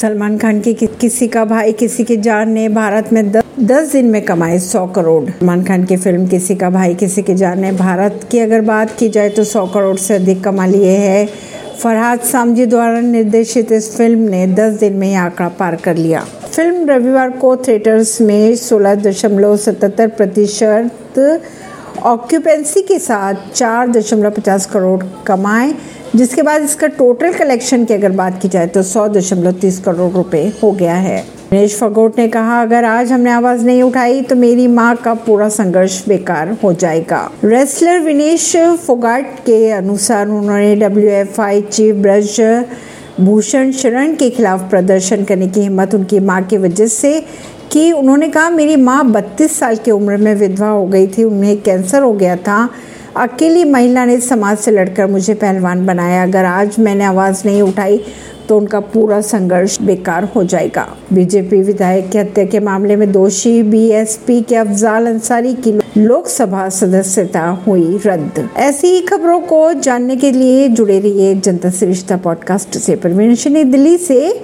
सलमान खान की कि, किसी का भाई किसी की जान ने भारत में द, दस दिन में कमाए सौ करोड़। सलमान खान की फ़िल्म किसी का भाई किसी की जान ने भारत की अगर बात की जाए तो सौ करोड़ से अधिक कमा लिए है। फरहाद सामजी द्वारा निर्देशित इस फ़िल्म ने 10 दिन में यह आंकड़ा पार कर लिया। फ़िल्म रविवार को थिएटर्स में सोलह दशमलव सतहत्तर प्रतिशत ऑक्यूपेंसी के साथ चार दशमलव पचास करोड़ कमाए। जिसके बाद इसका टोटल कलेक्शन की अगर बात की जाए तो सौ दशमलव तीस करोड़ रुपए हो गया है। दिनेश फगोट ने कहा, अगर आज हमने आवाज़ नहीं उठाई तो मेरी माँ का पूरा संघर्ष बेकार हो जाएगा। रेसलर विनेश फोगाट के अनुसार उन्होंने डब्ल्यूएफआई चीफ ब्रज भूषण शरण के खिलाफ प्रदर्शन करने की हिम्मत उनकी माँ की वजह से कि। उन्होंने कहा, मेरी माँ बत्तीस साल की उम्र में विधवा हो गई थी, उन्हें कैंसर हो गया था अकेली महिला ने समाज से लड़कर मुझे पहलवान बनाया। अगर आज मैंने आवाज़ नहीं उठाई तो उनका पूरा संघर्ष बेकार हो जाएगा। बीजेपी विधायक की हत्या के मामले में दोषी, बीएसपी के अफजाल अंसारी की लोकसभा सदस्यता हुई रद्द। ऐसी ही खबरों को जानने के लिए जुड़े रहिए जनता से रिश्ता पॉडकास्ट से। परवीन दिल्ली से